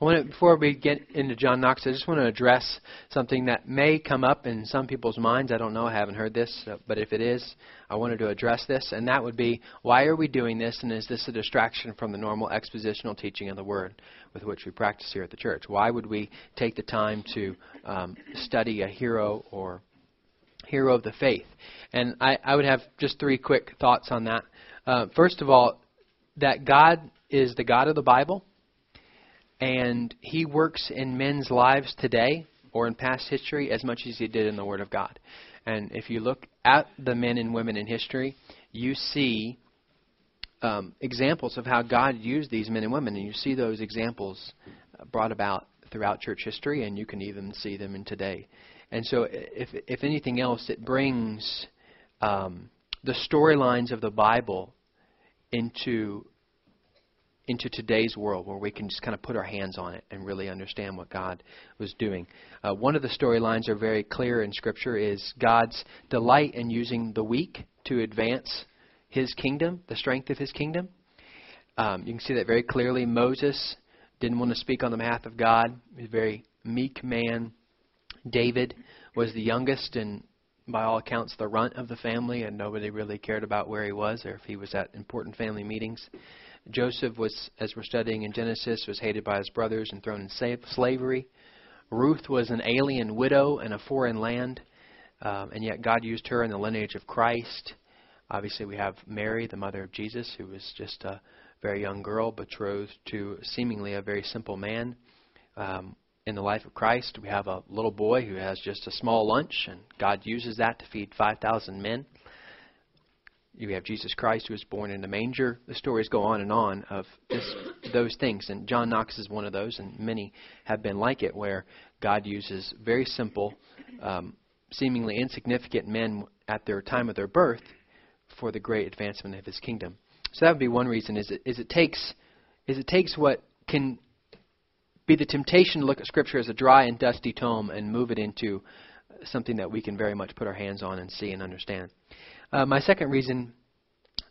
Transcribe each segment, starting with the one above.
I want to, before we get into John Knox, I just want to address something that may come up in some people's minds. I don't know. I haven't heard this, but if it is, I wanted to address this, and that would be why are we doing this, and is this a distraction from the normal expositional teaching of the Word with which we practice here at the church? Why would we take the time to um, study a hero or hero of the faith? And I, I would have just three quick thoughts on that. Uh, first of all, that God is the God of the Bible and he works in men's lives today or in past history as much as he did in the Word of God. And if you look at the men and women in history, you see um, examples of how God used these men and women, and you see those examples brought about throughout church history, and you can even see them in today. And so, if if anything else, it brings um, the storylines of the Bible into into today's world where we can just kind of put our hands on it and really understand what God was doing. Uh, one of the storylines are very clear in Scripture is God's delight in using the weak to advance His kingdom, the strength of His kingdom. Um, you can see that very clearly. Moses didn't want to speak on the behalf of God. He was a very meek man. David was the youngest and by all accounts the runt of the family, and nobody really cared about where he was or if he was at important family meetings. Joseph was, as we're studying in Genesis, was hated by his brothers and thrown in slavery. Ruth was an alien widow in a foreign land, um, and yet God used her in the lineage of Christ. Obviously, we have Mary, the mother of Jesus, who was just a very young girl betrothed to seemingly a very simple man. Um, in the life of Christ, we have a little boy who has just a small lunch, and God uses that to feed 5,000 men. You have Jesus Christ who was born in a manger. The stories go on and on of just those things, and John Knox is one of those, and many have been like it, where God uses very simple, um, seemingly insignificant men at their time of their birth for the great advancement of His kingdom. So that would be one reason. Is it is it takes is it takes what can be the temptation to look at Scripture as a dry and dusty tome and move it into something that we can very much put our hands on and see and understand. Uh, my second reason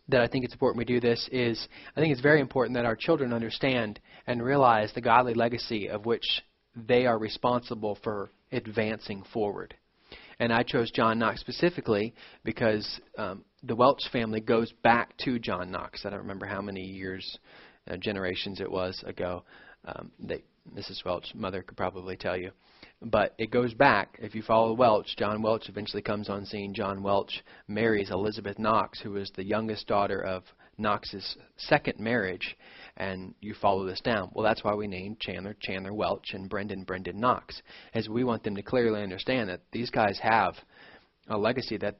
that I think it's important we do this is I think it's very important that our children understand and realize the godly legacy of which they are responsible for advancing forward. And I chose John Knox specifically because um, the Welch family goes back to John Knox. I don't remember how many years, uh, generations it was ago. Um, they, Mrs. Welch, mother, could probably tell you. But it goes back. If you follow Welch, John Welch eventually comes on scene. John Welch marries Elizabeth Knox, who is the youngest daughter of Knox's second marriage, and you follow this down. Well, that's why we named Chandler Chandler Welch and Brendan Brendan Knox, as we want them to clearly understand that these guys have a legacy that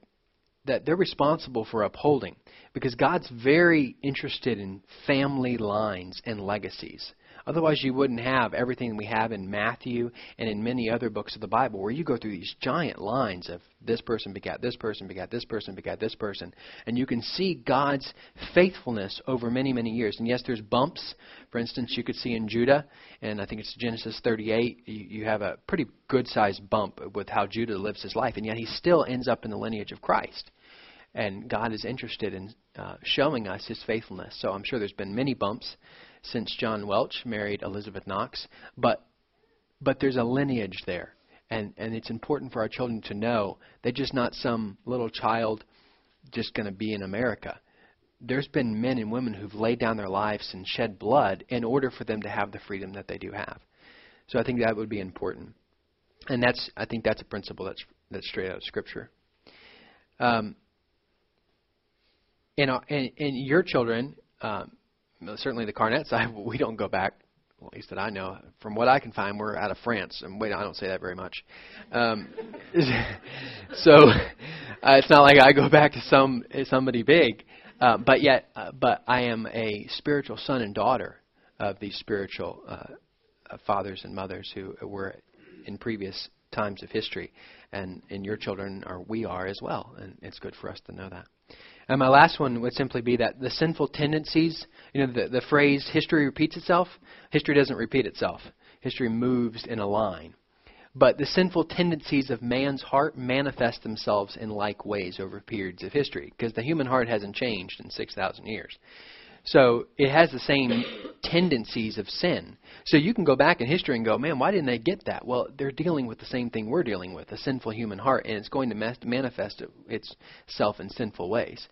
that they're responsible for upholding because God's very interested in family lines and legacies. Otherwise, you wouldn't have everything we have in Matthew and in many other books of the Bible, where you go through these giant lines of this person begat this person, begat this person, begat this person. And you can see God's faithfulness over many, many years. And yes, there's bumps. For instance, you could see in Judah, and I think it's Genesis 38, you, you have a pretty good sized bump with how Judah lives his life. And yet he still ends up in the lineage of Christ. And God is interested in uh, showing us his faithfulness. So I'm sure there's been many bumps since John Welch married Elizabeth Knox, but but there's a lineage there, and and it's important for our children to know they're just not some little child just going to be in America. There's been men and women who've laid down their lives and shed blood in order for them to have the freedom that they do have. So I think that would be important, and that's I think that's a principle that's that's straight out of Scripture. Um, and, and, and your children, um, certainly the Carnets, side, we don't go back. Well, at least that I know. From what I can find, we're out of France. And wait, I don't say that very much. Um, so uh, it's not like I go back to some somebody big. Uh, but yet, uh, but I am a spiritual son and daughter of these spiritual uh, fathers and mothers who were in previous times of history, and and your children are we are as well, and it's good for us to know that. And my last one would simply be that the sinful tendencies, you know, the, the phrase history repeats itself, history doesn't repeat itself. History moves in a line. But the sinful tendencies of man's heart manifest themselves in like ways over periods of history, because the human heart hasn't changed in 6,000 years. So it has the same tendencies of sin. So you can go back in history and go, man, why didn't they get that? Well, they're dealing with the same thing we're dealing with, a sinful human heart, and it's going to manifest itself in sinful ways.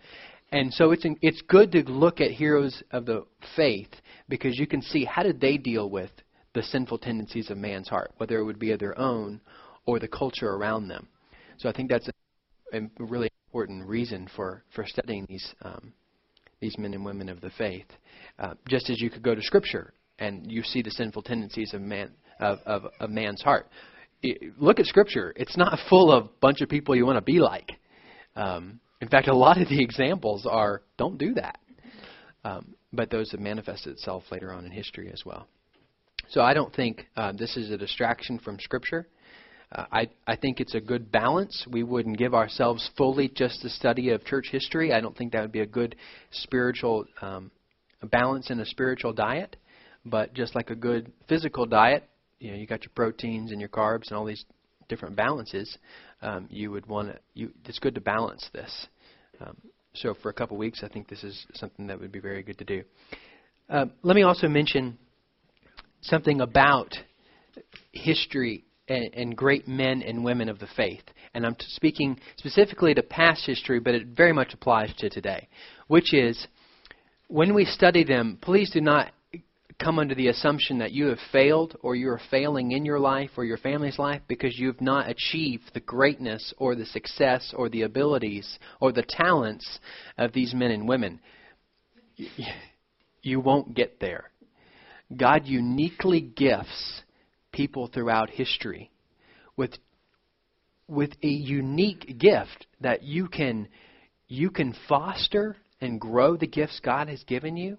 And so it's it's good to look at heroes of the faith because you can see how did they deal with the sinful tendencies of man's heart, whether it would be of their own or the culture around them. So I think that's a, a really important reason for for studying these um, these men and women of the faith. Uh, just as you could go to Scripture and you see the sinful tendencies of man of, of, of man's heart. It, look at Scripture; it's not full of bunch of people you want to be like. Um, in fact, a lot of the examples are don't do that. Um, but those have manifested itself later on in history as well. So I don't think uh, this is a distraction from Scripture. Uh, I, I think it's a good balance. We wouldn't give ourselves fully just the study of church history. I don't think that would be a good spiritual um, balance in a spiritual diet. But just like a good physical diet, you know, you got your proteins and your carbs and all these different balances um, you would want to. It's good to balance this. Um, so for a couple weeks, I think this is something that would be very good to do. Uh, let me also mention something about history and, and, great men and women of the faith. And I'm speaking specifically to past history, but it very much applies to today, which is when we study them, please do not come under the assumption that you have failed or you are failing in your life or your family's life because you've not achieved the greatness or the success or the abilities or the talents of these men and women. You won't get there. God uniquely gifts people throughout history with with a unique gift that you can you can foster and grow the gifts God has given you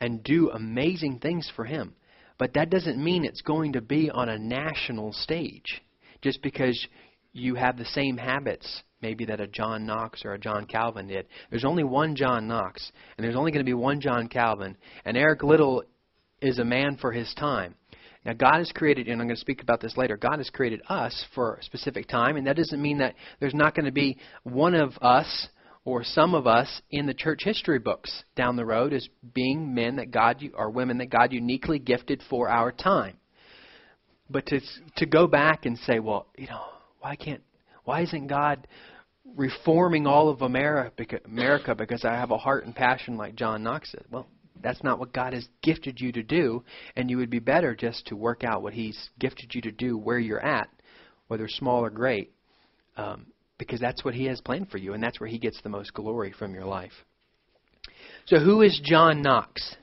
and do amazing things for Him. But that doesn't mean it's going to be on a national stage just because you have the same habits maybe that a John Knox or a John Calvin did. There's only one John Knox, and there's only going to be one John Calvin, and Eric Liddell is a man for his time. Now, God has created, and I'm going to speak about this later, God has created us for a specific time, and that doesn't mean that there's not going to be one of us or some of us in the church history books down the road as being men that God or women that God uniquely gifted for our time. But to to go back and say, well, you know, why can't why isn't God reforming all of America America because I have a heart and passion like John Knox did? Well, that's not what God has gifted you to do, and you would be better just to work out what He's gifted you to do where you're at, whether small or great. Um, because that's what He has planned for you, and that's where He gets the most glory from your life. So, who is John Knox?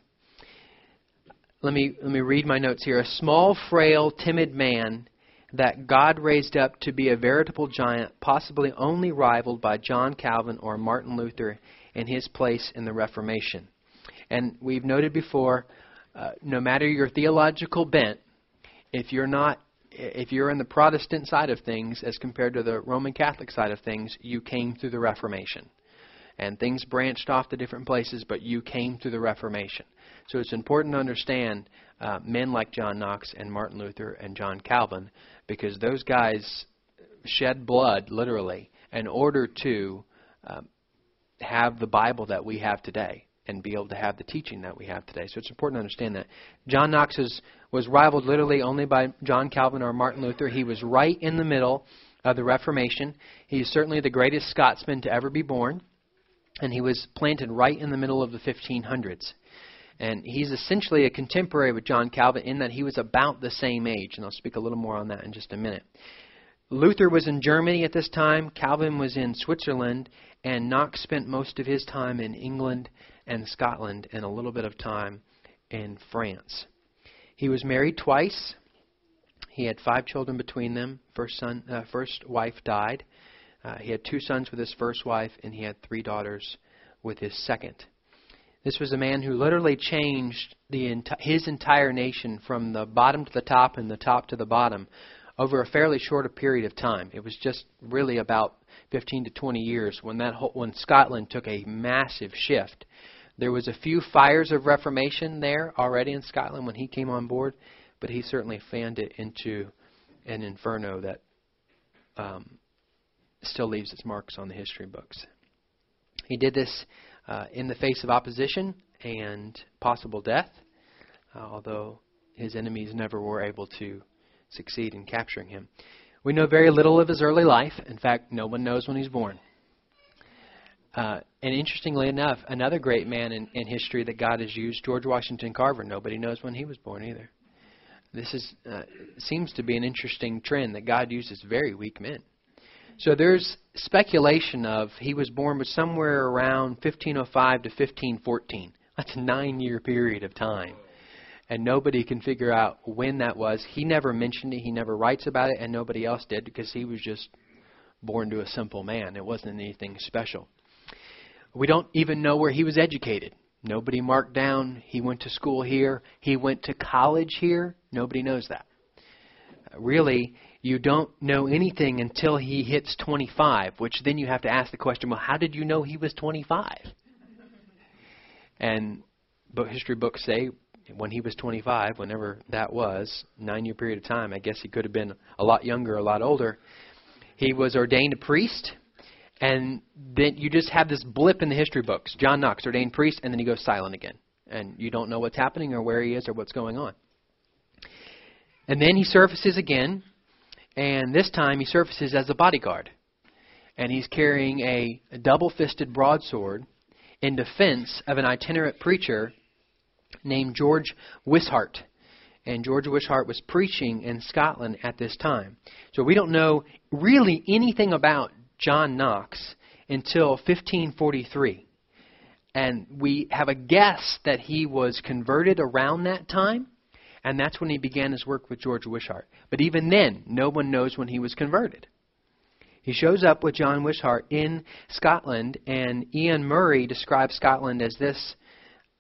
Let me, let me read my notes here. A small, frail, timid man that God raised up to be a veritable giant, possibly only rivaled by John Calvin or Martin Luther in his place in the Reformation. And we've noted before, uh, no matter your theological bent, if you're not if you're in the Protestant side of things as compared to the Roman Catholic side of things, you came through the Reformation. And things branched off to different places, but you came through the Reformation. So it's important to understand uh, men like John Knox and Martin Luther and John Calvin, because those guys shed blood, literally, in order to um, have the Bible that we have today and be able to have the teaching that we have today. So it's important to understand that. John Knox is, was rivaled literally only by John Calvin or Martin Luther. He was right in the middle of the Reformation. He's certainly the greatest Scotsman to ever be born, and he was planted right in the middle of the 1500s. And he's essentially a contemporary with John Calvin in that he was about the same age, and I'll speak a little more on that in just a minute. Luther was in Germany at this time, Calvin was in Switzerland, and Knox spent most of his time in England and Scotland and a little bit of time in France. He was married twice. He had five children between them. First son, uh, first wife died. Uh, he had two sons with his first wife, and he had three daughters with his second. This was a man who literally changed the enti- his entire nation from the bottom to the top and the top to the bottom over a fairly short period of time. It was just really about 15 to 20 years when that whole, when Scotland took a massive shift there was a few fires of reformation there already in Scotland when he came on board, but he certainly fanned it into an inferno that um, still leaves its marks on the history books. He did this uh, in the face of opposition and possible death, uh, although his enemies never were able to succeed in capturing him. We know very little of his early life. In fact, no one knows when he's born. Uh, and interestingly enough, another great man in, in history that God has used, George Washington Carver, nobody knows when he was born either. This is uh, seems to be an interesting trend that God uses very weak men. So there's speculation of he was born somewhere around 1505 to 1514. That's a nine-year period of time, and nobody can figure out when that was. He never mentioned it. He never writes about it, and nobody else did because he was just born to a simple man. It wasn't anything special. We don't even know where he was educated. Nobody marked down he went to school here, he went to college here. Nobody knows that. Really, you don't know anything until he hits 25, which then you have to ask the question, well, how did you know he was 25? And book history books say when he was 25, whenever that was, nine year period of time, I guess he could have been a lot younger, a lot older. He was ordained a priest and then you just have this blip in the history books. John Knox, ordained priest, and then he goes silent again. And you don't know what's happening or where he is or what's going on. And then he surfaces again, and this time he surfaces as a bodyguard. And he's carrying a, double fisted broadsword in defense of an itinerant preacher named George Wishart. And George Wishart was preaching in Scotland at this time. So we don't know really anything about John Knox until 1543. And we have a guess that he was converted around that time, and that's when he began his work with George Wishart. But even then, no one knows when he was converted. He shows up with John Wishart in Scotland, and Ian Murray describes Scotland as this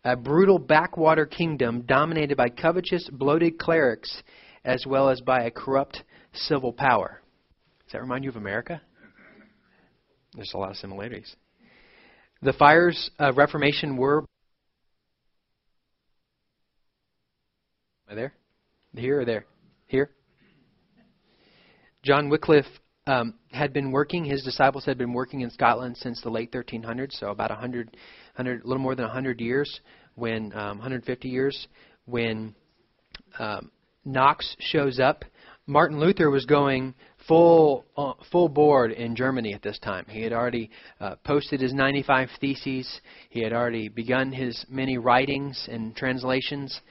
a brutal backwater kingdom dominated by covetous, bloated clerics as well as by a corrupt civil power. Does that remind you of America? There's a lot of similarities. The fires of Reformation were. Am I there? Here or there? Here? John Wycliffe um, had been working, his disciples had been working in Scotland since the late 1300s, so about 100, 100 a little more than 100 years, when um, 150 years, when um, Knox shows up. Martin Luther was going full uh, full board in Germany at this time. He had already uh, posted his 95 theses. He had already begun his many writings and translations.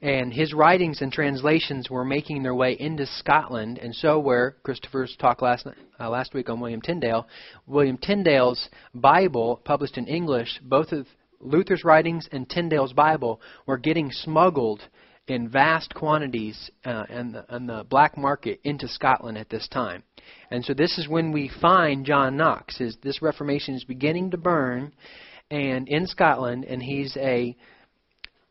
And his writings and translations were making their way into Scotland, and so were Christopher's talk last uh, last week on William Tyndale. William Tyndale's Bible, published in English, both of Luther's writings and Tyndale's Bible were getting smuggled in vast quantities uh, in, the, in the black market into Scotland at this time. And so this is when we find John Knox. Is this Reformation is beginning to burn, and in Scotland, and he's a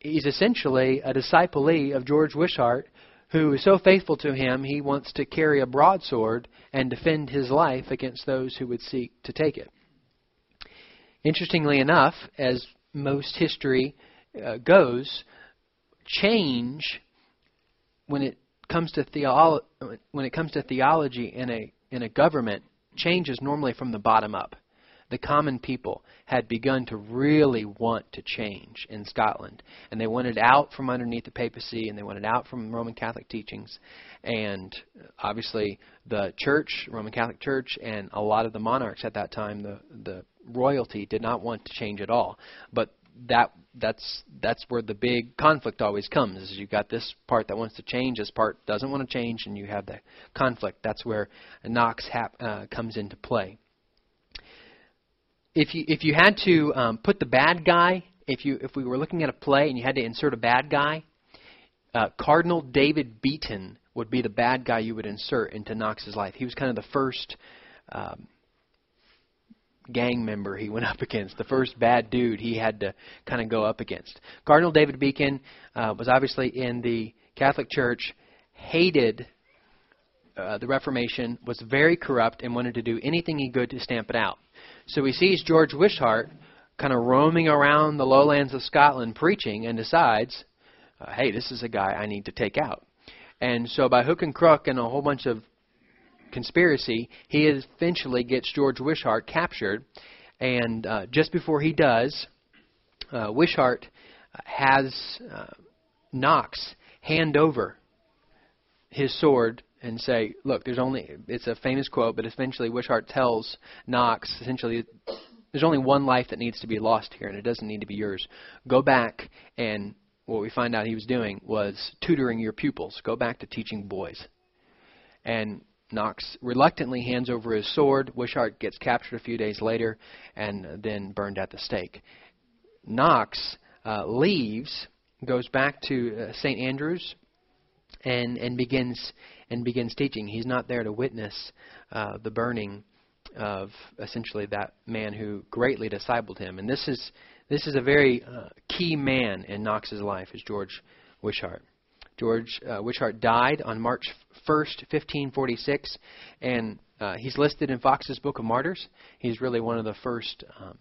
he's essentially a disciple of George Wishart, who is so faithful to him he wants to carry a broadsword and defend his life against those who would seek to take it. Interestingly enough, as most history uh, goes, change when it comes to theolo- when it comes to theology in a in a government change is normally from the bottom up. The common people had begun to really want to change in Scotland, and they wanted out from underneath the papacy, and they wanted out from Roman Catholic teachings, and obviously the church, Roman Catholic Church, and a lot of the monarchs at that time, the the royalty did not want to change at all. But that that's that's where the big conflict always comes. Is you've got this part that wants to change, this part doesn't want to change, and you have the conflict. That's where Knox hap, uh, comes into play. If you if you had to um, put the bad guy, if you if we were looking at a play and you had to insert a bad guy, uh, Cardinal David Beaton would be the bad guy you would insert into Knox's life. He was kind of the first. Um, gang member he went up against, the first bad dude he had to kind of go up against. Cardinal David Beaton uh, was obviously in the Catholic Church, hated uh, the Reformation, was very corrupt, and wanted to do anything he could to stamp it out. So he sees George Wishart kind of roaming around the lowlands of Scotland preaching and decides, uh, hey, this is a guy I need to take out. And so by hook and crook and a whole bunch of conspiracy, he eventually gets George Wishart captured. And uh, just before he does, uh, Wishart has uh, Knox hand over his sword and say, "Look, there's only it's a famous quote, but eventually Wishart tells Knox essentially there's only one life that needs to be lost here, and it doesn't need to be yours. Go back and what we find out he was doing was tutoring your pupils. Go back to teaching boys." And Knox reluctantly hands over his sword. Wishart gets captured a few days later and then burned at the stake. Knox uh, leaves, goes back to uh, St. Andrews, and and begins and begins teaching. He's not there to witness uh, the burning of essentially that man who greatly discipled him. And this is this is a very uh, key man in Knox's life, is George Wishart. George uh, Wishart died on March 1st, 1546, and uh, he's listed in Foxe's Book of Martyrs. He's really one of the first, um,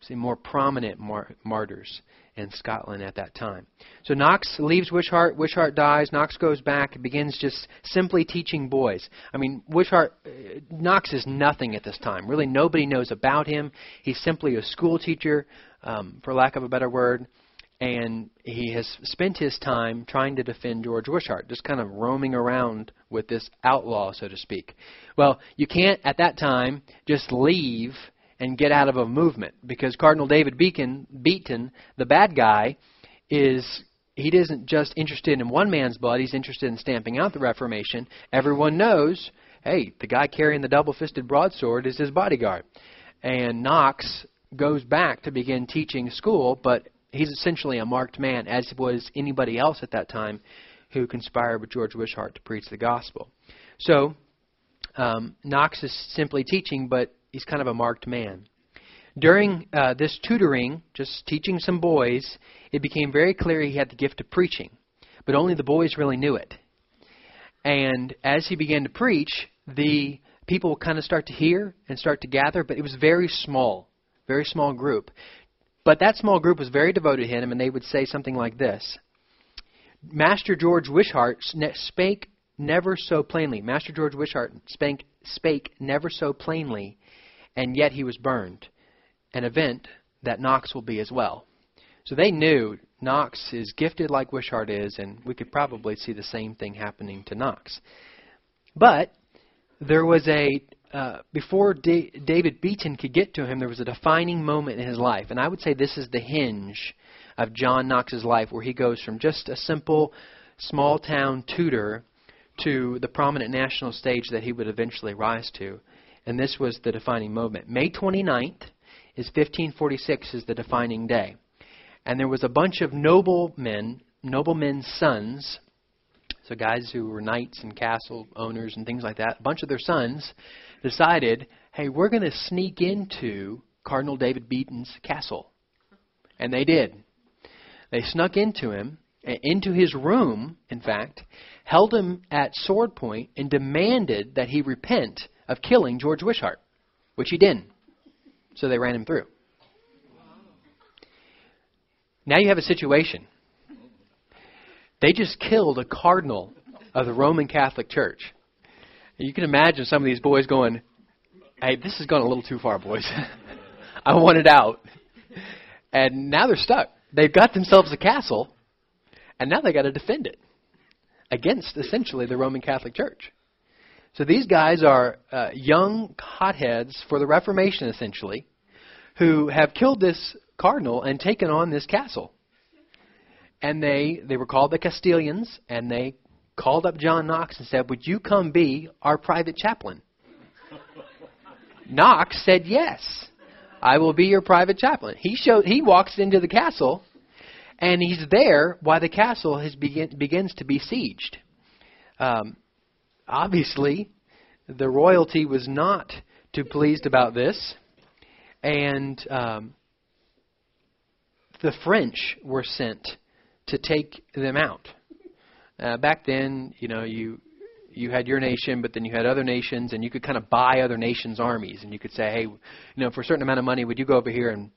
say, more prominent mar- martyrs in Scotland at that time. So Knox leaves Wishart. Wishart dies. Knox goes back and begins just simply teaching boys. I mean, Wishart, uh, Knox is nothing at this time. Really, nobody knows about him. He's simply a school teacher, um, for lack of a better word and he has spent his time trying to defend George Wishart, just kind of roaming around with this outlaw, so to speak. Well, you can't at that time just leave and get out of a movement because Cardinal David Beacon, Beaton, the bad guy, is he isn't just interested in one man's blood, he's interested in stamping out the Reformation. Everyone knows, hey, the guy carrying the double fisted broadsword is his bodyguard. And Knox goes back to begin teaching school, but he's essentially a marked man, as was anybody else at that time who conspired with George Wishart to preach the gospel. So, um, Knox is simply teaching, but he's kind of a marked man. During uh, this tutoring, just teaching some boys, it became very clear he had the gift of preaching, but only the boys really knew it. And as he began to preach, the people kind of start to hear and start to gather, but it was very small, very small group. But that small group was very devoted to him, and they would say something like this Master George Wishart spake never so plainly. Master George Wishart spake, spake never so plainly, and yet he was burned. An event that Knox will be as well. So they knew Knox is gifted like Wishart is, and we could probably see the same thing happening to Knox. But there was a uh, before da- David Beaton could get to him, there was a defining moment in his life. And I would say this is the hinge of John Knox's life, where he goes from just a simple small town tutor to the prominent national stage that he would eventually rise to. And this was the defining moment. May 29th is 1546 is the defining day. And there was a bunch of noblemen, noblemen's sons, so guys who were knights and castle owners and things like that, a bunch of their sons decided, hey, we're going to sneak into Cardinal David Beaton's castle. And they did. They snuck into him, into his room, in fact, held him at sword point, and demanded that he repent of killing George Wishart, which he didn't. So they ran him through. Now you have a situation. They just killed a cardinal of the Roman Catholic Church. You can imagine some of these boys going, hey, this has gone a little too far, boys. I want it out. And now they're stuck. They've got themselves a castle, and now they got to defend it against essentially the Roman Catholic Church. So these guys are uh, young hotheads for the Reformation, essentially, who have killed this cardinal and taken on this castle. And they they were called the Castilians, and they called up John Knox and said, Would you come be our private chaplain? Knox said, Yes, I will be your private chaplain. He showed he walks into the castle and he's there while the castle has begin, begins to be sieged. Um, obviously, the royalty was not too pleased about this, and um, the French were sent to take them out. Uh, back then, you know, you you had your nation, but then you had other nations, and you could kind of buy other nations' armies, and you could say, hey, you know, for a certain amount of money, would you go over here and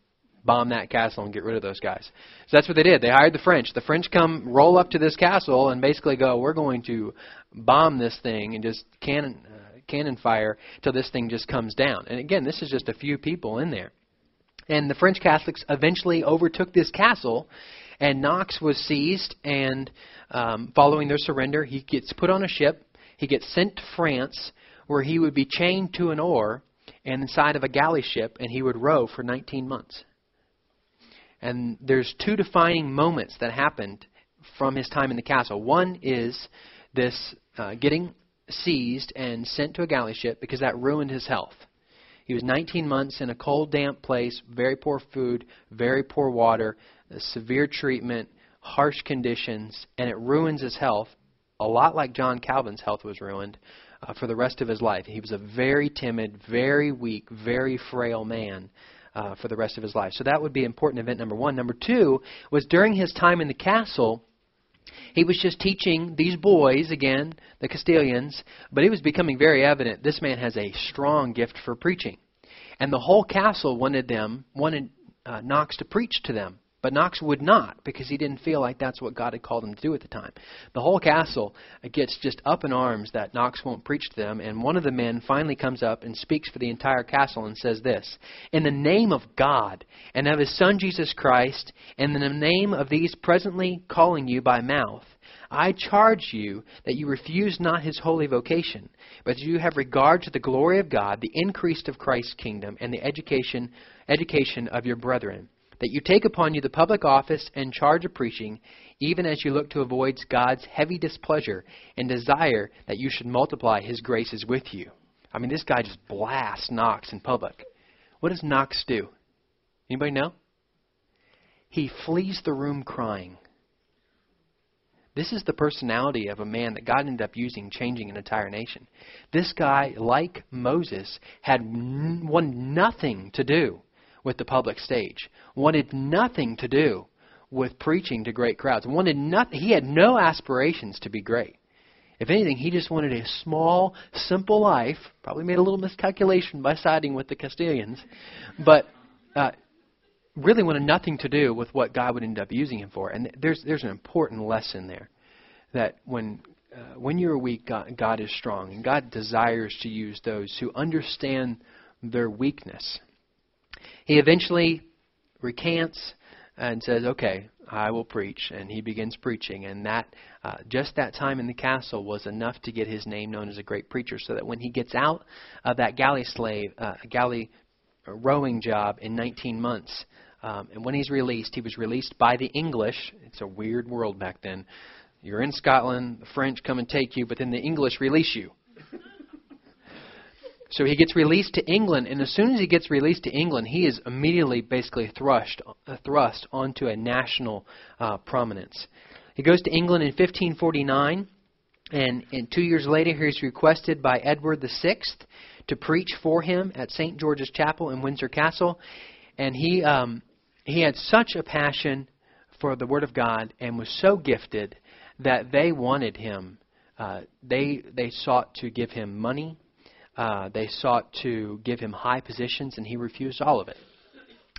bomb that castle and get rid of those guys? So that's what they did. They hired the French. The French come roll up to this castle and basically go, we're going to bomb this thing and just cannon uh, cannon fire till this thing just comes down. And again, this is just a few people in there. And the French Catholics eventually overtook this castle, and Knox was seized. And um, following their surrender, he gets put on a ship. He gets sent to France, where he would be chained to an oar and inside of a galley ship, and he would row for 19 months. And there's two defining moments that happened from his time in the castle. One is this uh, getting seized and sent to a galley ship because that ruined his health. He was 19 months in a cold, damp place, very poor food, very poor water, severe treatment, harsh conditions, and it ruins his health, a lot like John Calvin's health was ruined uh, for the rest of his life. He was a very timid, very weak, very frail man. Uh, for the rest of his life. So that would be important event number one. Number two was during his time in the castle, he was just teaching these boys, again, the Castilians, but it was becoming very evident this man has a strong gift for preaching. And the whole castle wanted them, wanted uh, Knox to preach to them. But Knox would not because he didn't feel like that's what God had called him to do at the time. The whole castle gets just up in arms that Knox won't preach to them, and one of the men finally comes up and speaks for the entire castle and says this In the name of God and of his Son Jesus Christ, and in the name of these presently calling you by mouth, I charge you that you refuse not his holy vocation, but that you have regard to the glory of God, the increase of Christ's kingdom, and the education education of your brethren that you take upon you the public office and charge of preaching, even as you look to avoid God's heavy displeasure and desire that you should multiply his graces with you. I mean, this guy just blasts Knox in public. What does Knox do? Anybody know? He flees the room crying. This is the personality of a man that God ended up using, changing an entire nation. This guy, like Moses, had n- one nothing to do with the public stage, wanted nothing to do with preaching to great crowds. Wanted nothing, he had no aspirations to be great. If anything, he just wanted a small, simple life. Probably made a little miscalculation by siding with the Castilians, but uh, really wanted nothing to do with what God would end up using him for. And there's there's an important lesson there that when uh, when you're weak, God, God is strong, and God desires to use those who understand their weakness he eventually recants and says, "Okay, I will preach," and he begins preaching. And that uh, just that time in the castle was enough to get his name known as a great preacher. So that when he gets out of that galley slave, uh, galley rowing job in 19 months, um, and when he's released, he was released by the English. It's a weird world back then. You're in Scotland, the French come and take you, but then the English release you. So he gets released to England, and as soon as he gets released to England, he is immediately basically thrust, uh, thrust onto a national uh, prominence. He goes to England in 1549, and, and two years later, he's requested by Edward VI to preach for him at St. George's Chapel in Windsor Castle. And he, um, he had such a passion for the Word of God and was so gifted that they wanted him. Uh, they, they sought to give him money uh, they sought to give him high positions, and he refused all of it.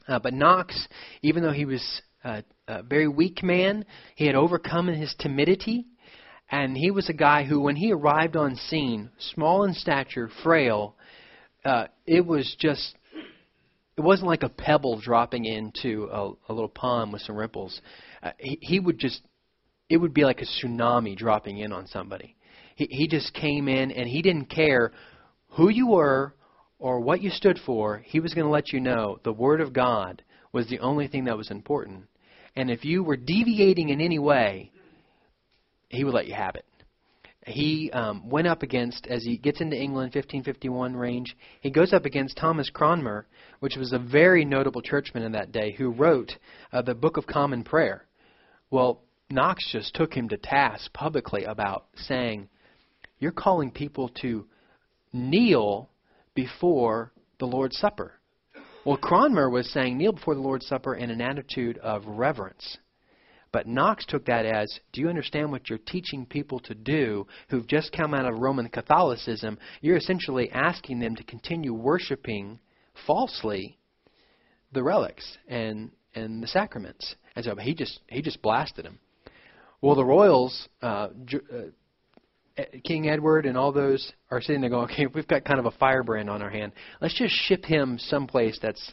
Uh, but Knox, even though he was a, a very weak man, he had overcome his timidity, and he was a guy who, when he arrived on scene, small in stature, frail, uh, it was just it wasn't like a pebble dropping into a, a little pond with some ripples. Uh, he, he would just, it would be like a tsunami dropping in on somebody. He, he just came in and he didn't care who you were or what you stood for, he was going to let you know the Word of God was the only thing that was important. And if you were deviating in any way, he would let you have it. He um, went up against, as he gets into England, 1551 range, he goes up against Thomas Cranmer, which was a very notable churchman in that day, who wrote uh, the Book of Common Prayer. Well, Knox just took him to task publicly about saying, You're calling people to kneel before the Lord's Supper. Well, Cranmer was saying kneel before the Lord's Supper in an attitude of reverence. But Knox took that as, do you understand what you're teaching people to do who've just come out of Roman Catholicism? You're essentially asking them to continue worshiping falsely the relics and and the sacraments. And so he just he just blasted him. Well, the royals, uh, uh King Edward and all those are sitting there going, okay, we've got kind of a firebrand on our hand. Let's just ship him someplace that's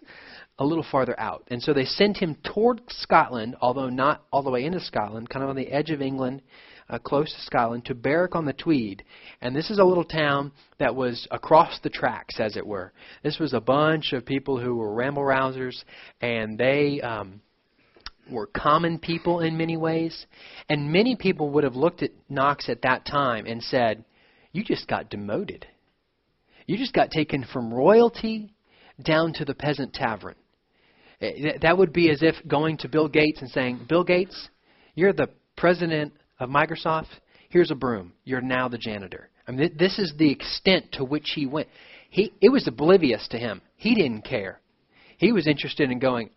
a little farther out. And so they sent him toward Scotland, although not all the way into Scotland, kind of on the edge of England, uh, close to Scotland, to Berwick on the Tweed. And this is a little town that was across the tracks, as it were. This was a bunch of people who were ramble rousers, and they. Um, were common people in many ways. And many people would have looked at Knox at that time and said, You just got demoted. You just got taken from royalty down to the peasant tavern. Eh, that would be as if going to Bill Gates and saying, Bill Gates, you're the president of Microsoft. Here's a broom. You're now the janitor. I mean, this is the extent to which he went. He, it was oblivious to him. He didn't care. He was interested in going,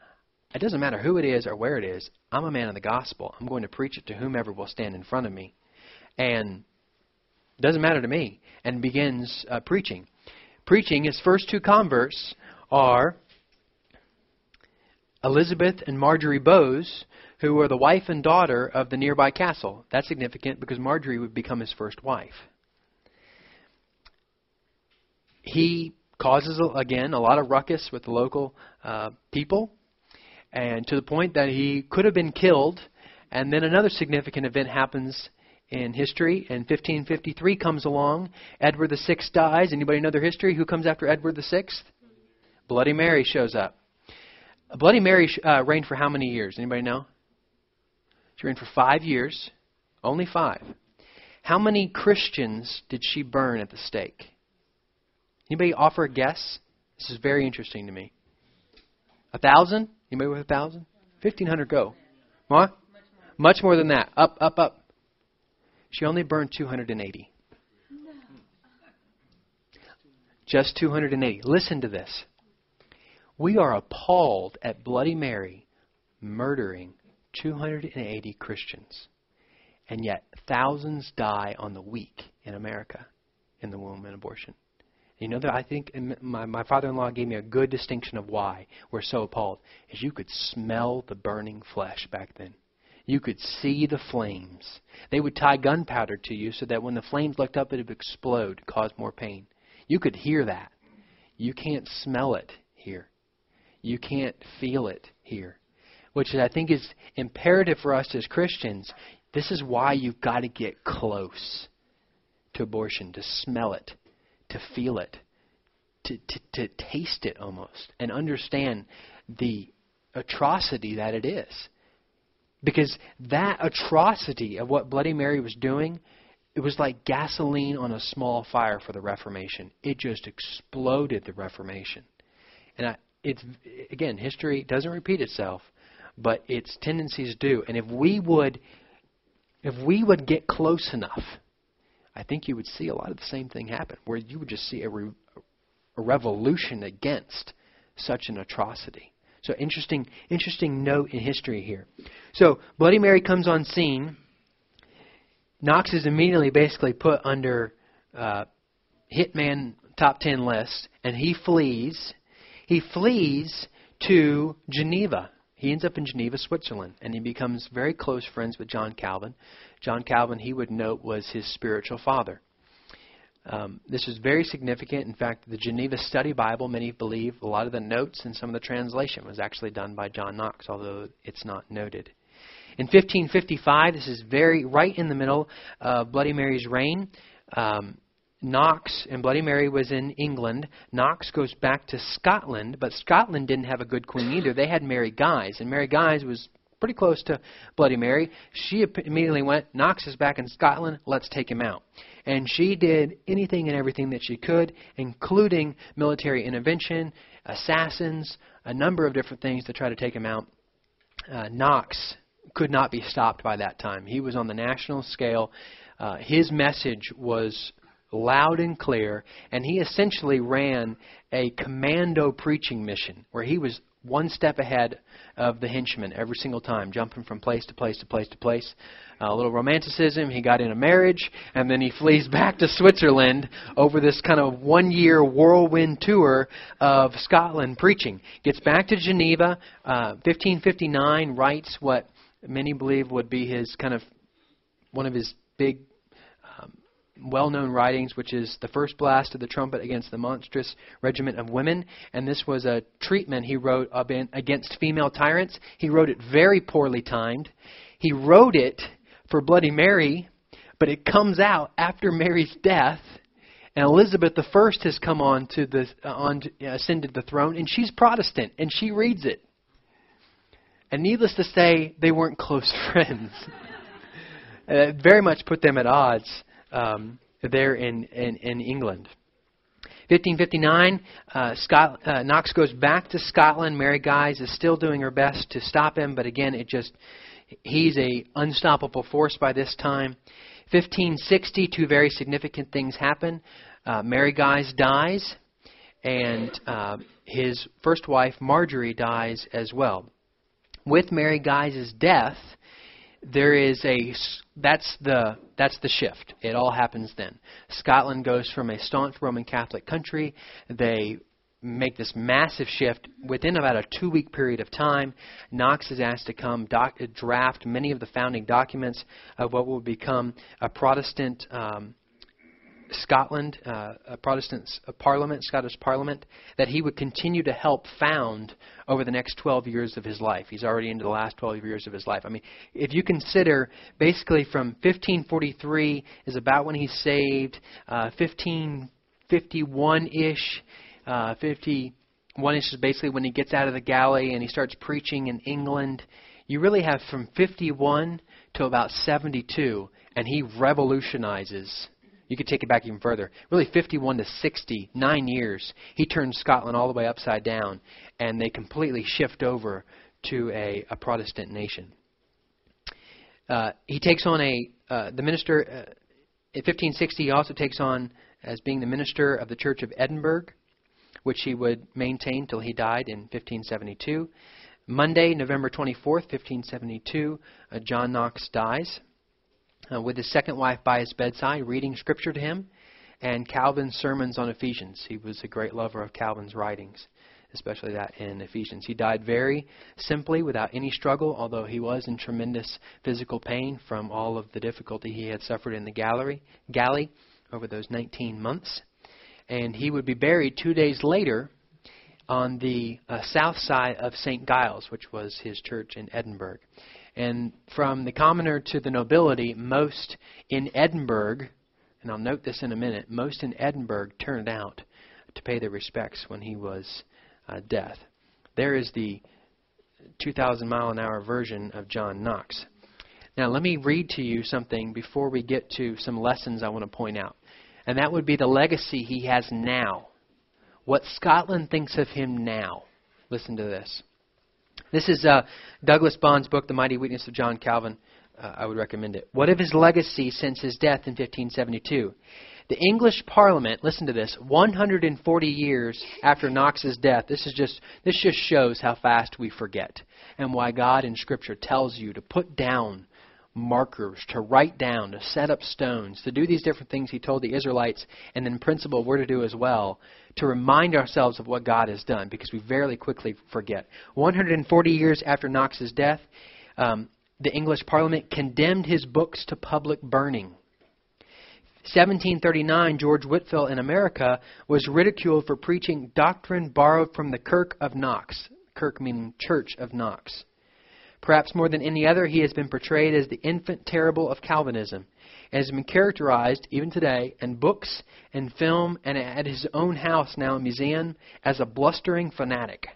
it doesn't matter who it is or where it is. I'm a man of the gospel. I'm going to preach it to whomever will stand in front of me. And it doesn't matter to me. And begins uh, preaching. Preaching, his first two converts are Elizabeth and Marjorie Bowes, who were the wife and daughter of the nearby castle. That's significant because Marjorie would become his first wife. He causes, again, a lot of ruckus with the local uh, people and to the point that he could have been killed. And then another significant event happens in history. and 1553 comes along. Edward VI dies. Anybody know their history? Who comes after Edward VI? Bloody Mary shows up. Bloody Mary uh, reigned for how many years? Anybody know? She reigned for five years. Only five. How many Christians did she burn at the stake? Anybody offer a guess? This is very interesting to me. A thousand? Anybody with a thousand? Fifteen hundred go. What? Much more than that. Up, up, up. She only burned 280. Just 280. Listen to this. We are appalled at Bloody Mary murdering 280 Christians. And yet, thousands die on the week in America in the womb and abortion. You know that I think my my father-in-law gave me a good distinction of why we're so appalled. Is you could smell the burning flesh back then. You could see the flames. They would tie gunpowder to you so that when the flames looked up, it would explode, cause more pain. You could hear that. You can't smell it here. You can't feel it here. Which I think is imperative for us as Christians. This is why you've got to get close to abortion, to smell it, to feel it, to, to, to taste it almost, and understand the atrocity that it is. Because that atrocity of what Bloody Mary was doing, it was like gasoline on a small fire for the Reformation. It just exploded the Reformation. And I, it's again, history doesn't repeat itself, but its tendencies do. And if we would, if we would get close enough I think you would see a lot of the same thing happen, where you would just see a, re- a revolution against such an atrocity. So interesting, interesting note in history here. So Bloody Mary comes on scene. Knox is immediately basically put under uh, hitman top ten list, and he flees. He flees to Geneva. He ends up in Geneva, Switzerland, and he becomes very close friends with John Calvin. John Calvin, he would note, was his spiritual father. Um, this is very significant. In fact, the Geneva Study Bible, many believe a lot of the notes and some of the translation was actually done by John Knox, although it's not noted. In 1555, this is very right in the middle of Bloody Mary's reign. Um, Knox and Bloody Mary was in England. Knox goes back to Scotland, but Scotland didn't have a good queen either. They had Mary Guise, and Mary Guise was pretty close to Bloody Mary. She immediately went, Knox is back in Scotland, let's take him out. And she did anything and everything that she could, including military intervention, assassins, a number of different things to try to take him out. Uh, Knox could not be stopped by that time. He was on the national scale. Uh, his message was loud and clear, and he essentially ran a commando preaching mission where he was one step ahead of the henchman every single time, jumping from place to place to place to place. Uh, a little romanticism. He got in a marriage, and then he flees back to Switzerland over this kind of one year whirlwind tour of Scotland preaching. Gets back to Geneva, uh, 1559, writes what many believe would be his kind of one of his big well known writings, which is the first blast of the trumpet against the monstrous regiment of women. And this was a treatment he wrote against female tyrants. He wrote it very poorly timed. He wrote it for Bloody Mary, but it comes out after Mary's death. And Elizabeth I has come on to the uh, on uh, ascended the throne, and she's Protestant, and she reads it. And needless to say, they weren't close friends. it very much put them at odds um, there in, in, in England. 1559, uh, Scott, uh, Knox goes back to Scotland. Mary Guise is still doing her best to stop him, but again, it just he's a unstoppable force by this time. 1560, two very significant things happen. Uh, Mary Guise dies, and uh, his first wife Marjorie dies as well. With Mary Guise's death, there is a that's the that's the shift. It all happens then. Scotland goes from a staunch Roman Catholic country. They make this massive shift within about a two week period of time. Knox is asked to come doc, draft many of the founding documents of what will become a Protestant um, Scotland, uh, a Protestant parliament, Scottish parliament, that he would continue to help found over the next 12 years of his life. He's already into the last 12 years of his life. I mean, if you consider basically from 1543 is about when he's saved, uh, 1551 ish, uh, 51 ish is basically when he gets out of the galley and he starts preaching in England. You really have from 51 to about 72, and he revolutionizes you could take it back even further. Really, 51 to 60, nine years, he turns Scotland all the way upside down, and they completely shift over to a, a Protestant nation. Uh, he takes on a uh, the minister uh, in 1560. He also takes on as being the minister of the Church of Edinburgh, which he would maintain till he died in 1572. Monday, November 24th, 1572, uh, John Knox dies uh, with his second wife by his bedside, reading scripture to him, and Calvin's sermons on Ephesians. He was a great lover of Calvin's writings, especially that in Ephesians. He died very simply, without any struggle, although he was in tremendous physical pain from all of the difficulty he had suffered in the gallery, galley over those 19 months. And he would be buried two days later on the uh, south side of St. Giles, which was his church in Edinburgh. And from the commoner to the nobility, most in Edinburgh, and I'll note this in a minute, most in Edinburgh turned out to pay their respects when he was uh, dead. There is the 2,000 mile an hour version of John Knox. Now, let me read to you something before we get to some lessons I want to point out. And that would be the legacy he has now. What Scotland thinks of him now. Listen to this. This is uh, Douglas Bond's book, The Mighty Weakness of John Calvin. Uh, I would recommend it. What of his legacy since his death in 1572? The English Parliament, listen to this, 140 years after Knox's death. This is just this just shows how fast we forget and why God in scripture tells you to put down markers, to write down, to set up stones, to do these different things he told the Israelites, and in principle we're to do as well, to remind ourselves of what God has done, because we very quickly forget. 140 years after Knox's death, um, the English Parliament condemned his books to public burning. 1739, George Whitefield in America was ridiculed for preaching doctrine borrowed from the Kirk of Knox. Kirk meaning Church of Knox. Perhaps more than any other, he has been portrayed as the infant terrible of Calvinism and has been characterized, even today, in books and film and at his own house now a museum, as a blustering fanatic.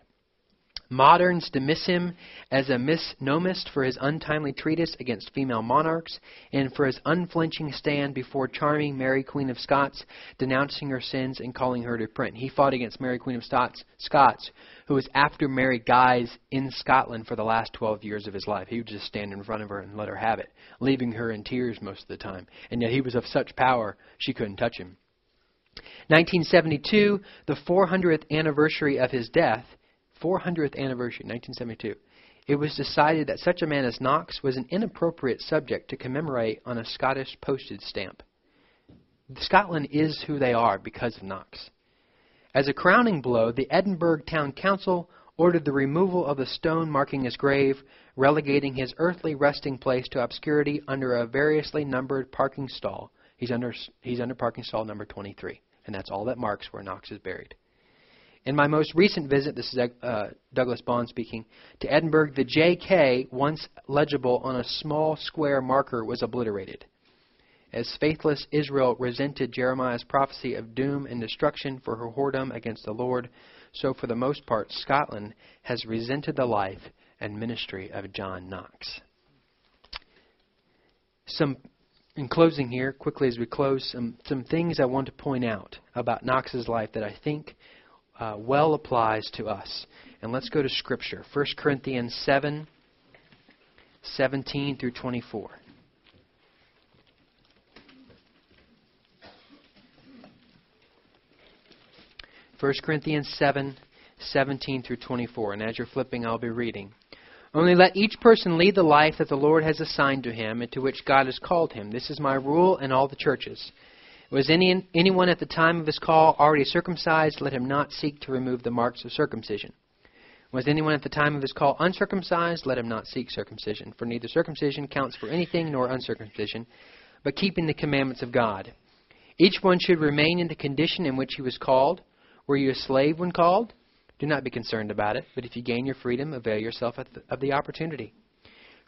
Moderns dismiss him as a misnomist for his untimely treatise against female monarchs and for his unflinching stand before charming Mary Queen of Scots, denouncing her sins and calling her to print. He fought against Mary Queen of Scots, Scots who was after Mary Guise in Scotland for the last 12 years of his life. He would just stand in front of her and let her have it, leaving her in tears most of the time. And yet he was of such power, she couldn't touch him. 1972, the 400th anniversary of his death, 400th anniversary, 1972, it was decided that such a man as Knox was an inappropriate subject to commemorate on a Scottish postage stamp. Scotland is who they are because of Knox. As a crowning blow, the Edinburgh Town Council ordered the removal of the stone marking his grave, relegating his earthly resting place to obscurity under a variously numbered parking stall He's under he's under parking stall number 23, and that's all that marks where Knox is buried. In my most recent visit, this is uh, Douglas Bond speaking, to Edinburgh, the JK, once legible on a small square marker, was obliterated. As faithless Israel resented Jeremiah's prophecy of doom and destruction for her whoredom against the Lord, so for the most part Scotland has resented the life and ministry of John Knox. Some in closing here, quickly as we close, some, some things I want to point out about Knox's life that I think uh, well applies to us. And let's go to Scripture. 1 Corinthians 7 17 through 24. First Corinthians 7, 17 through 24. And as you're flipping, I'll be reading. Only let each person lead the life that the Lord has assigned to him and to which God has called him. This is my rule in all the churches. Was any, anyone at the time of his call already circumcised? Let him not seek to remove the marks of circumcision. Was anyone at the time of his call uncircumcised? Let him not seek circumcision. For neither circumcision counts for anything nor uncircumcision, but keeping the commandments of God. Each one should remain in the condition in which he was called. Were you a slave when called? Do not be concerned about it, but if you gain your freedom, avail yourself of the opportunity.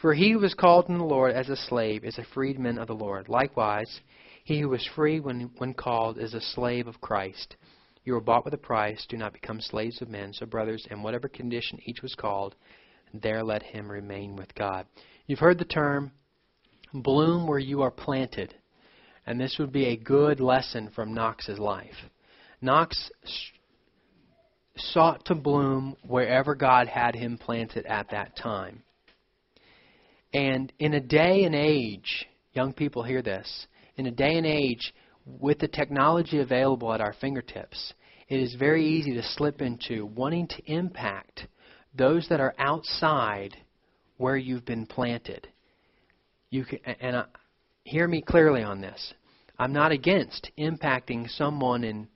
For he who was called in the Lord as a slave is a freedman of the Lord. Likewise, he who was free when, when called is a slave of Christ. You were bought with a price. Do not become slaves of men. So, brothers, in whatever condition each was called, there let him remain with God. You've heard the term bloom where you are planted. And this would be a good lesson from Knox's life. Knox sought to bloom wherever God had him planted at that time. And in a day and age, young people hear this, in a day and age with the technology available at our fingertips, it is very easy to slip into wanting to impact those that are outside where you've been planted. You can, and uh, hear me clearly on this. I'm not against impacting someone in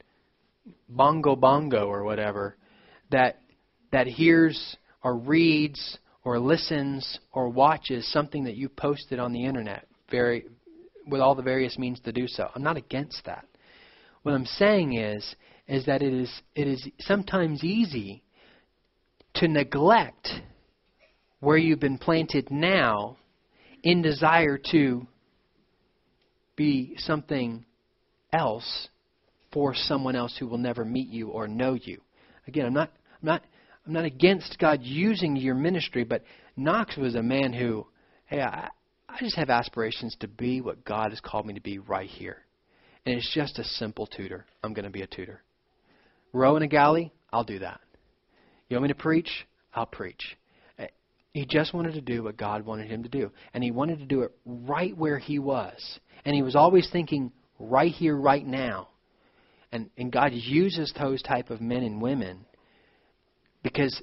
bongo bongo or whatever that that hears or reads or listens or watches something that you posted on the internet very with all the various means to do so. I'm not against that. What I'm saying is is that it is it is sometimes easy to neglect where you've been planted now in desire to be something else for someone else who will never meet you or know you. Again, I'm not, I'm not, I'm not against God using your ministry, but Knox was a man who, hey, I, I just have aspirations to be what God has called me to be right here. And it's just a simple tutor. I'm going to be a tutor. Row in a galley, I'll do that. You want me to preach? I'll preach. Eh, he just wanted to do what God wanted him to do. And he wanted to do it right where he was. And he was always thinking, right here, right now. And, and God uses those type of men and women because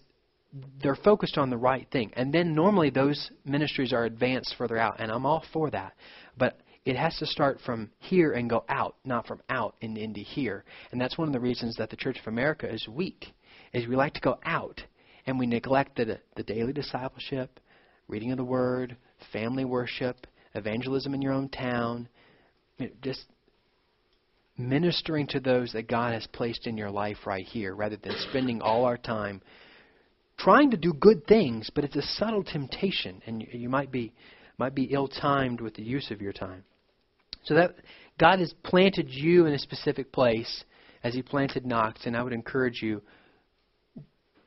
they're focused on the right thing. And then normally those ministries are advanced further out, and I'm all for that. But it has to start from here and go out, not from out and into here. And that's one of the reasons that the Church of America is weak, is we like to go out and we neglect the, the daily discipleship, reading of the Word, family worship, evangelism in your own town, just ministering to those that God has placed in your life right here rather than spending all our time trying to do good things, but it's a subtle temptation and you, you might be might be ill-timed with the use of your time. So that God has planted you in a specific place as he planted Knox and I would encourage you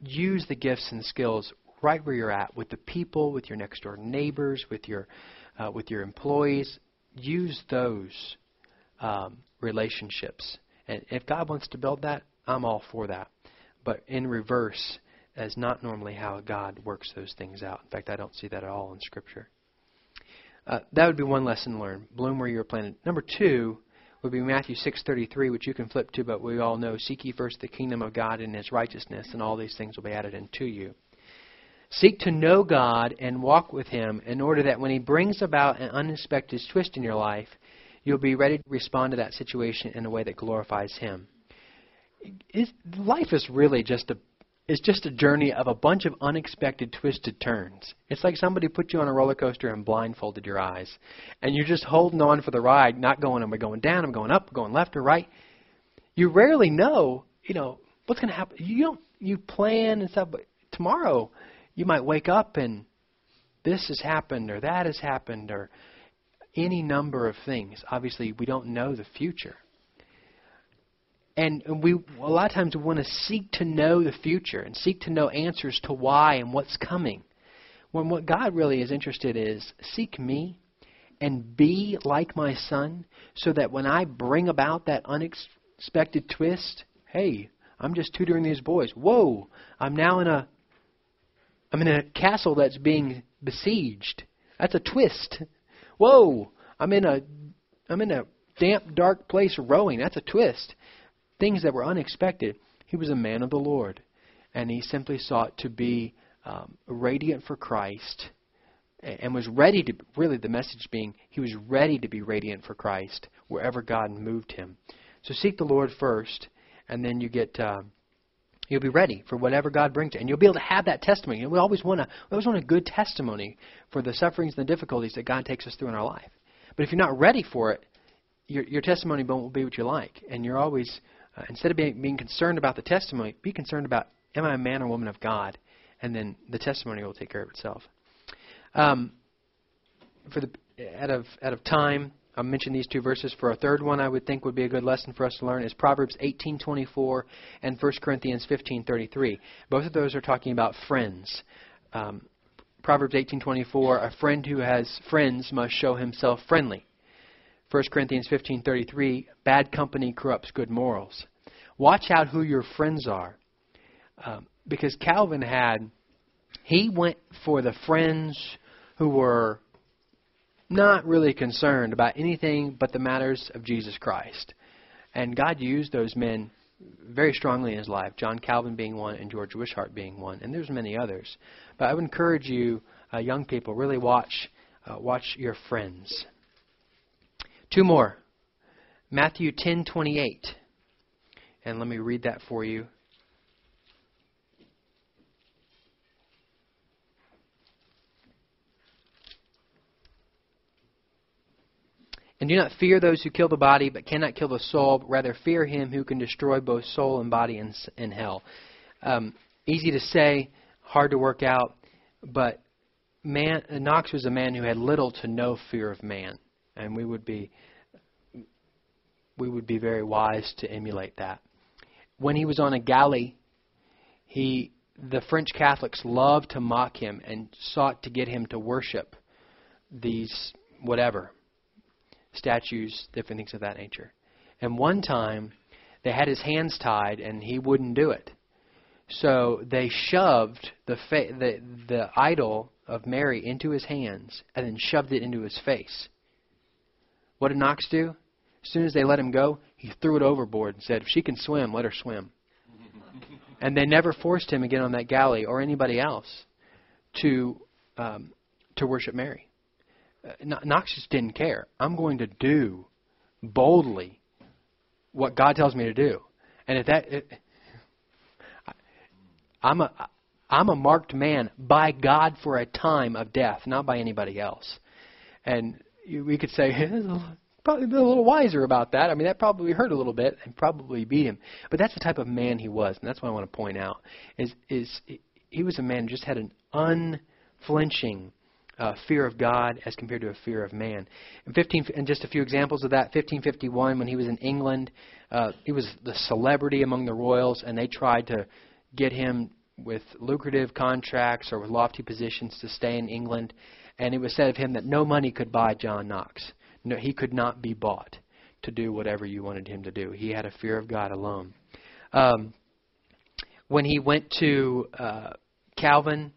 use the gifts and skills right where you're at with the people, with your next door neighbors, with your uh, with your employees. Use those um, relationships. And if God wants to build that, I'm all for that. But in reverse, as not normally how God works those things out. In fact, I don't see that at all in Scripture. Uh, that would be one lesson learned. Bloom where you are planted. Number two would be Matthew 6:33, which you can flip to, but we all know: "Seek ye first the kingdom of God and His righteousness, and all these things will be added unto you." Seek to know God and walk with Him in order that when He brings about an unexpected twist in your life, you'll be ready to respond to that situation in a way that glorifies Him. life is really just a, is just a journey of a bunch of unexpected twisted turns. It's like somebody put you on a roller coaster and blindfolded your eyes. And you're just holding on for the ride, not going, am I going down, I'm going up, going left or right? You rarely know, you know, what's going to happen. You don't, you plan and stuff, but tomorrow you might wake up and this has happened or that has happened or any number of things. Obviously, we don't know the future. And we a lot of times we want to seek to know the future and seek to know answers to why and what's coming. When what God really is interested is seek me and be like my son so that when I bring about that unexpected twist, hey, I'm just tutoring these boys. Whoa, I'm now in a I'm in a castle that's being besieged. That's a twist. Whoa, I'm in a I'm in a damp dark place rowing. That's a twist things that were unexpected. He was a man of the Lord, and he simply sought to be um, radiant for Christ and was ready to really the message being he was ready to be radiant for Christ wherever God moved him. So seek the Lord first, and then you get uh, you'll be ready for whatever God brings you, and you'll be able to have that testimony. Know, we always want to we always want a good testimony for the sufferings and the difficulties that God takes us through in our life. But if you're not ready for it, your your testimony won't be what you like, and you're always uh, instead of being, being concerned about the testimony, be concerned about am I a man or woman of God, and then the testimony will take care of itself. Um, for the out of out of time, I'll mention these two verses. For a third one, I would think would be a good lesson for us to learn is Proverbs 18:24 and 1 Corinthians 15:33. Both of those are talking about friends. Um, Proverbs 18:24, a friend who has friends must show himself friendly. 1 Corinthians 15:33, bad company corrupts good morals. Watch out who your friends are. Um, because Calvin had he went for the friends who were not really concerned about anything but the matters of Jesus Christ. And God used those men very strongly in his life, John Calvin being one and George Wishart being one, and there's many others. But I would encourage you, uh, young people, really watch uh, watch your friends. Two more. Matthew 10:28. And let me read that for you. And do not fear those who kill the body, but cannot kill the soul. But rather, fear him who can destroy both soul and body in, in hell. Um, easy to say, hard to work out. But man, Knox was a man who had little to no fear of man and we would be we would be very wise to emulate that. When he was on a galley, he the French Catholics loved to mock him and sought to get him to worship these whatever statues, different things of that nature. And one time, they had his hands tied, and he wouldn't do it. So they shoved the fa- the the idol of Mary into his hands, and then shoved it into his face. What did Knox do? As soon as they let him go, he threw it overboard and said, If she can swim, let her swim. and they never forced him again on that galley or anybody else to um, to worship Mary. Uh, Knox just didn't care. I'm going to do boldly what God tells me to do, and if that, it, I'm a I'm a marked man by God for a time of death, not by anybody else. And we could say probably been a little wiser about that. I mean, that probably hurt a little bit and probably beat him. But that's the type of man he was, and that's what I want to point out. Is is he was a man who just had an unflinching uh, fear of God as compared to a fear of man. And 15, and just a few examples of that. 1551, when he was in England, uh, he was the celebrity among the royals, and they tried to get him with lucrative contracts or with lofty positions to stay in England. And it was said of him that no money could buy John Knox. No, he could not be bought to do whatever you wanted him to do. He had a fear of God alone. Um, when he went to uh, Calvin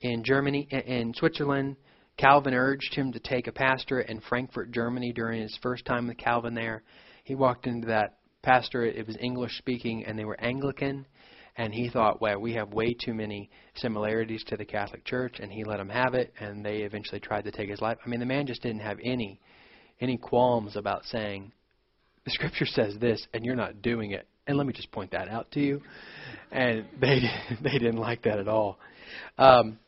in Germany, in Switzerland, Calvin urged him to take a pastorate in Frankfurt, Germany during his first time with Calvin there. He walked into that pastorate, it was English speaking, and they were Anglican and he thought, well, we have way too many similarities to the Catholic Church, and he let them have it, and they eventually tried to take his life. I mean, the man just didn't have any any qualms about saying, the Scripture says this, and you're not doing it, And let me just point that out to you. And they they didn't like that at all. Um,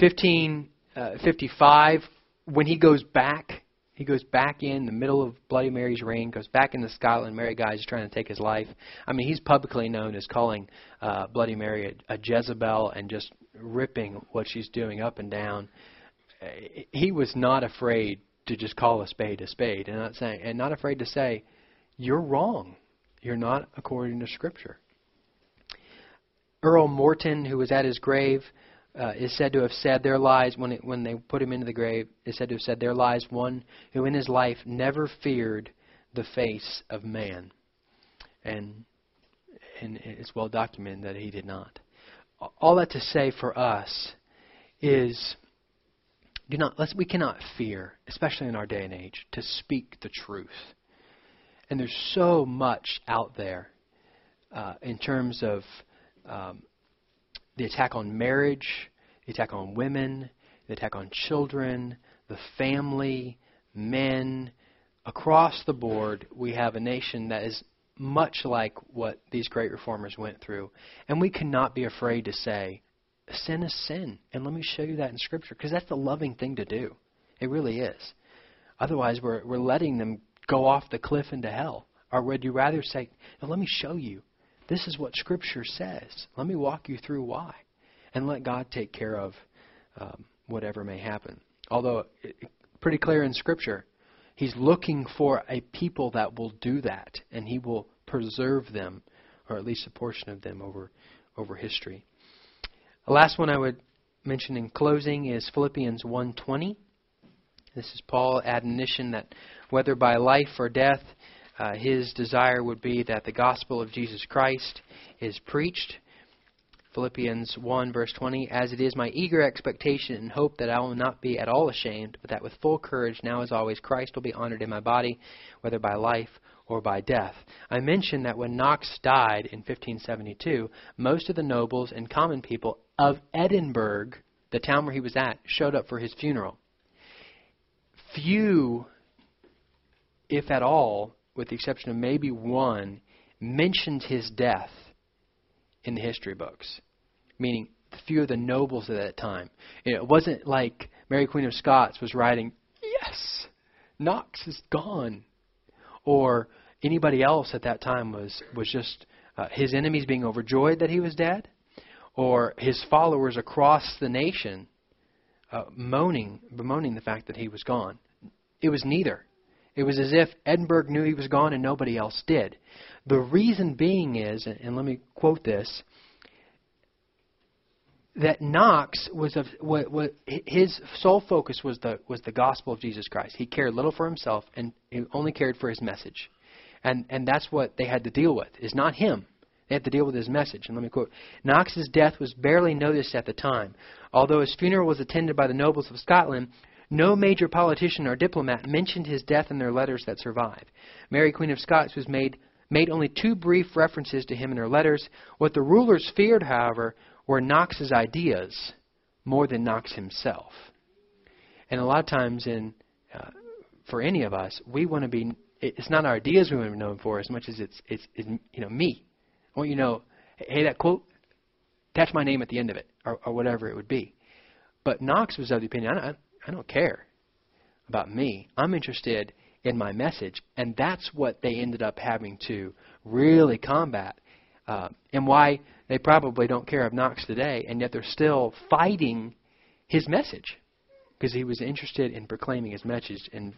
1555, uh, fifty-five. when he goes back, he goes back in the middle of Bloody Mary's reign, goes back into Scotland. Mary Guise is trying to take his life. I mean, he's publicly known as calling uh, Bloody Mary a, a Jezebel and just ripping what she's doing up and down. Uh, he was not afraid to just call a spade a spade, and not saying, and not afraid to say, "You're wrong. You're not according to Scripture." Earl Morton, who was at his grave, uh, is said to have said there lies when it, when they put him into the grave. Is said to have said there lies one who in his life never feared the face of man, and and it's well documented that he did not. All that to say for us is do not let's we cannot fear, especially in our day and age, to speak the truth. And there's so much out there uh, in terms of um, the attack on marriage, the attack on women, the attack on children, the family, men. Across the board, we have a nation that is much like what these great reformers went through. And we cannot be afraid to say, sin is sin. And let me show you that in Scripture, because that's the loving thing to do. It really is. Otherwise, we're, we're letting them go off the cliff into hell. Or would you rather say, let me show you this is what Scripture says. Let me walk you through why. And let God take care of um, whatever may happen. Although, it, pretty clear in Scripture, He's looking for a people that will do that, and He will preserve them, or at least a portion of them, over, over history. The last one I would mention in closing is Philippians 1:20. This is Paul admonition that whether by life or death, uh, his desire would be that the gospel of Jesus Christ is preached. Philippians 1, verse 20, As it is my eager expectation and hope that I will not be at all ashamed, but that with full courage, now as always, Christ will be honored in my body, whether by life or by death. I mentioned that when Knox died in 1572, most of the nobles and common people of Edinburgh, the town where he was at, showed up for his funeral. Few, if at all, with the exception of maybe one, mentioned his death in the history books, meaning a few of the nobles at that time. It wasn't like Mary Queen of Scots was writing, Yes, Knox is gone. Or anybody else at that time was, was just uh, his enemies being overjoyed that he was dead, or his followers across the nation uh, moaning, bemoaning the fact that he was gone. It was neither. It was as if Edinburgh knew he was gone and nobody else did. The reason being is, and let me quote this, that Knox was of what, what his sole focus was the was the gospel of Jesus Christ. He cared little for himself and he only cared for his message, and and that's what they had to deal with. Is not him. They had to deal with his message. And let me quote: Knox's death was barely noticed at the time, although his funeral was attended by the nobles of Scotland. No major politician or diplomat mentioned his death in their letters that survive. Mary, Queen of Scots, was made made only two brief references to him in her letters. What the rulers feared, however, were Knox's ideas more than Knox himself. And a lot of times, in uh, for any of us, we want to be. It's not our ideas we want to be known for as much as it's, it's, it's you know me. I want you to know, hey, that quote, attach my name at the end of it, or, or whatever it would be. But Knox was of the opinion, I, I don't care about me. I'm interested in my message. And that's what they ended up having to really combat. Uh, and why they probably don't care of Knox today, and yet they're still fighting his message. Because he was interested in proclaiming his message and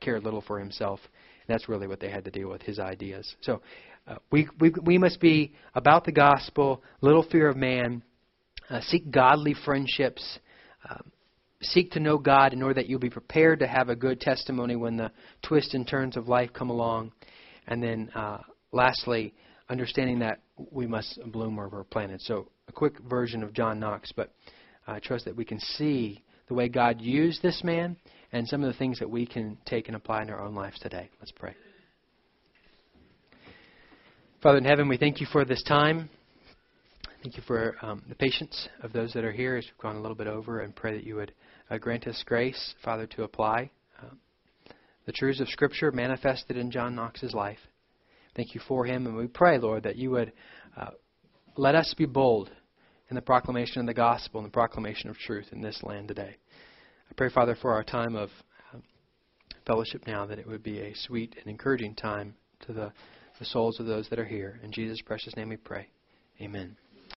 cared little for himself. And that's really what they had to deal with, his ideas. So uh, we, we, we must be about the gospel, little fear of man, uh, seek godly friendships. Um, seek to know God in order that you'll be prepared to have a good testimony when the twists and turns of life come along. And then, uh, lastly, understanding that we must bloom where we're planted. So, a quick version of John Knox, but I trust that we can see the way God used this man and some of the things that we can take and apply in our own lives today. Let's pray. Father in heaven, we thank you for this time. Thank you for um, the patience of those that are here as we've gone a little bit over and pray that you would uh, grant us grace, Father, to apply uh, the truths of Scripture manifested in John Knox's life. Thank you for him. And we pray, Lord, that you would uh, let us be bold in the proclamation of the gospel and the proclamation of truth in this land today. I pray, Father, for our time of um, fellowship now, that it would be a sweet and encouraging time to the, the souls of those that are here. In Jesus' precious name we pray. Amen.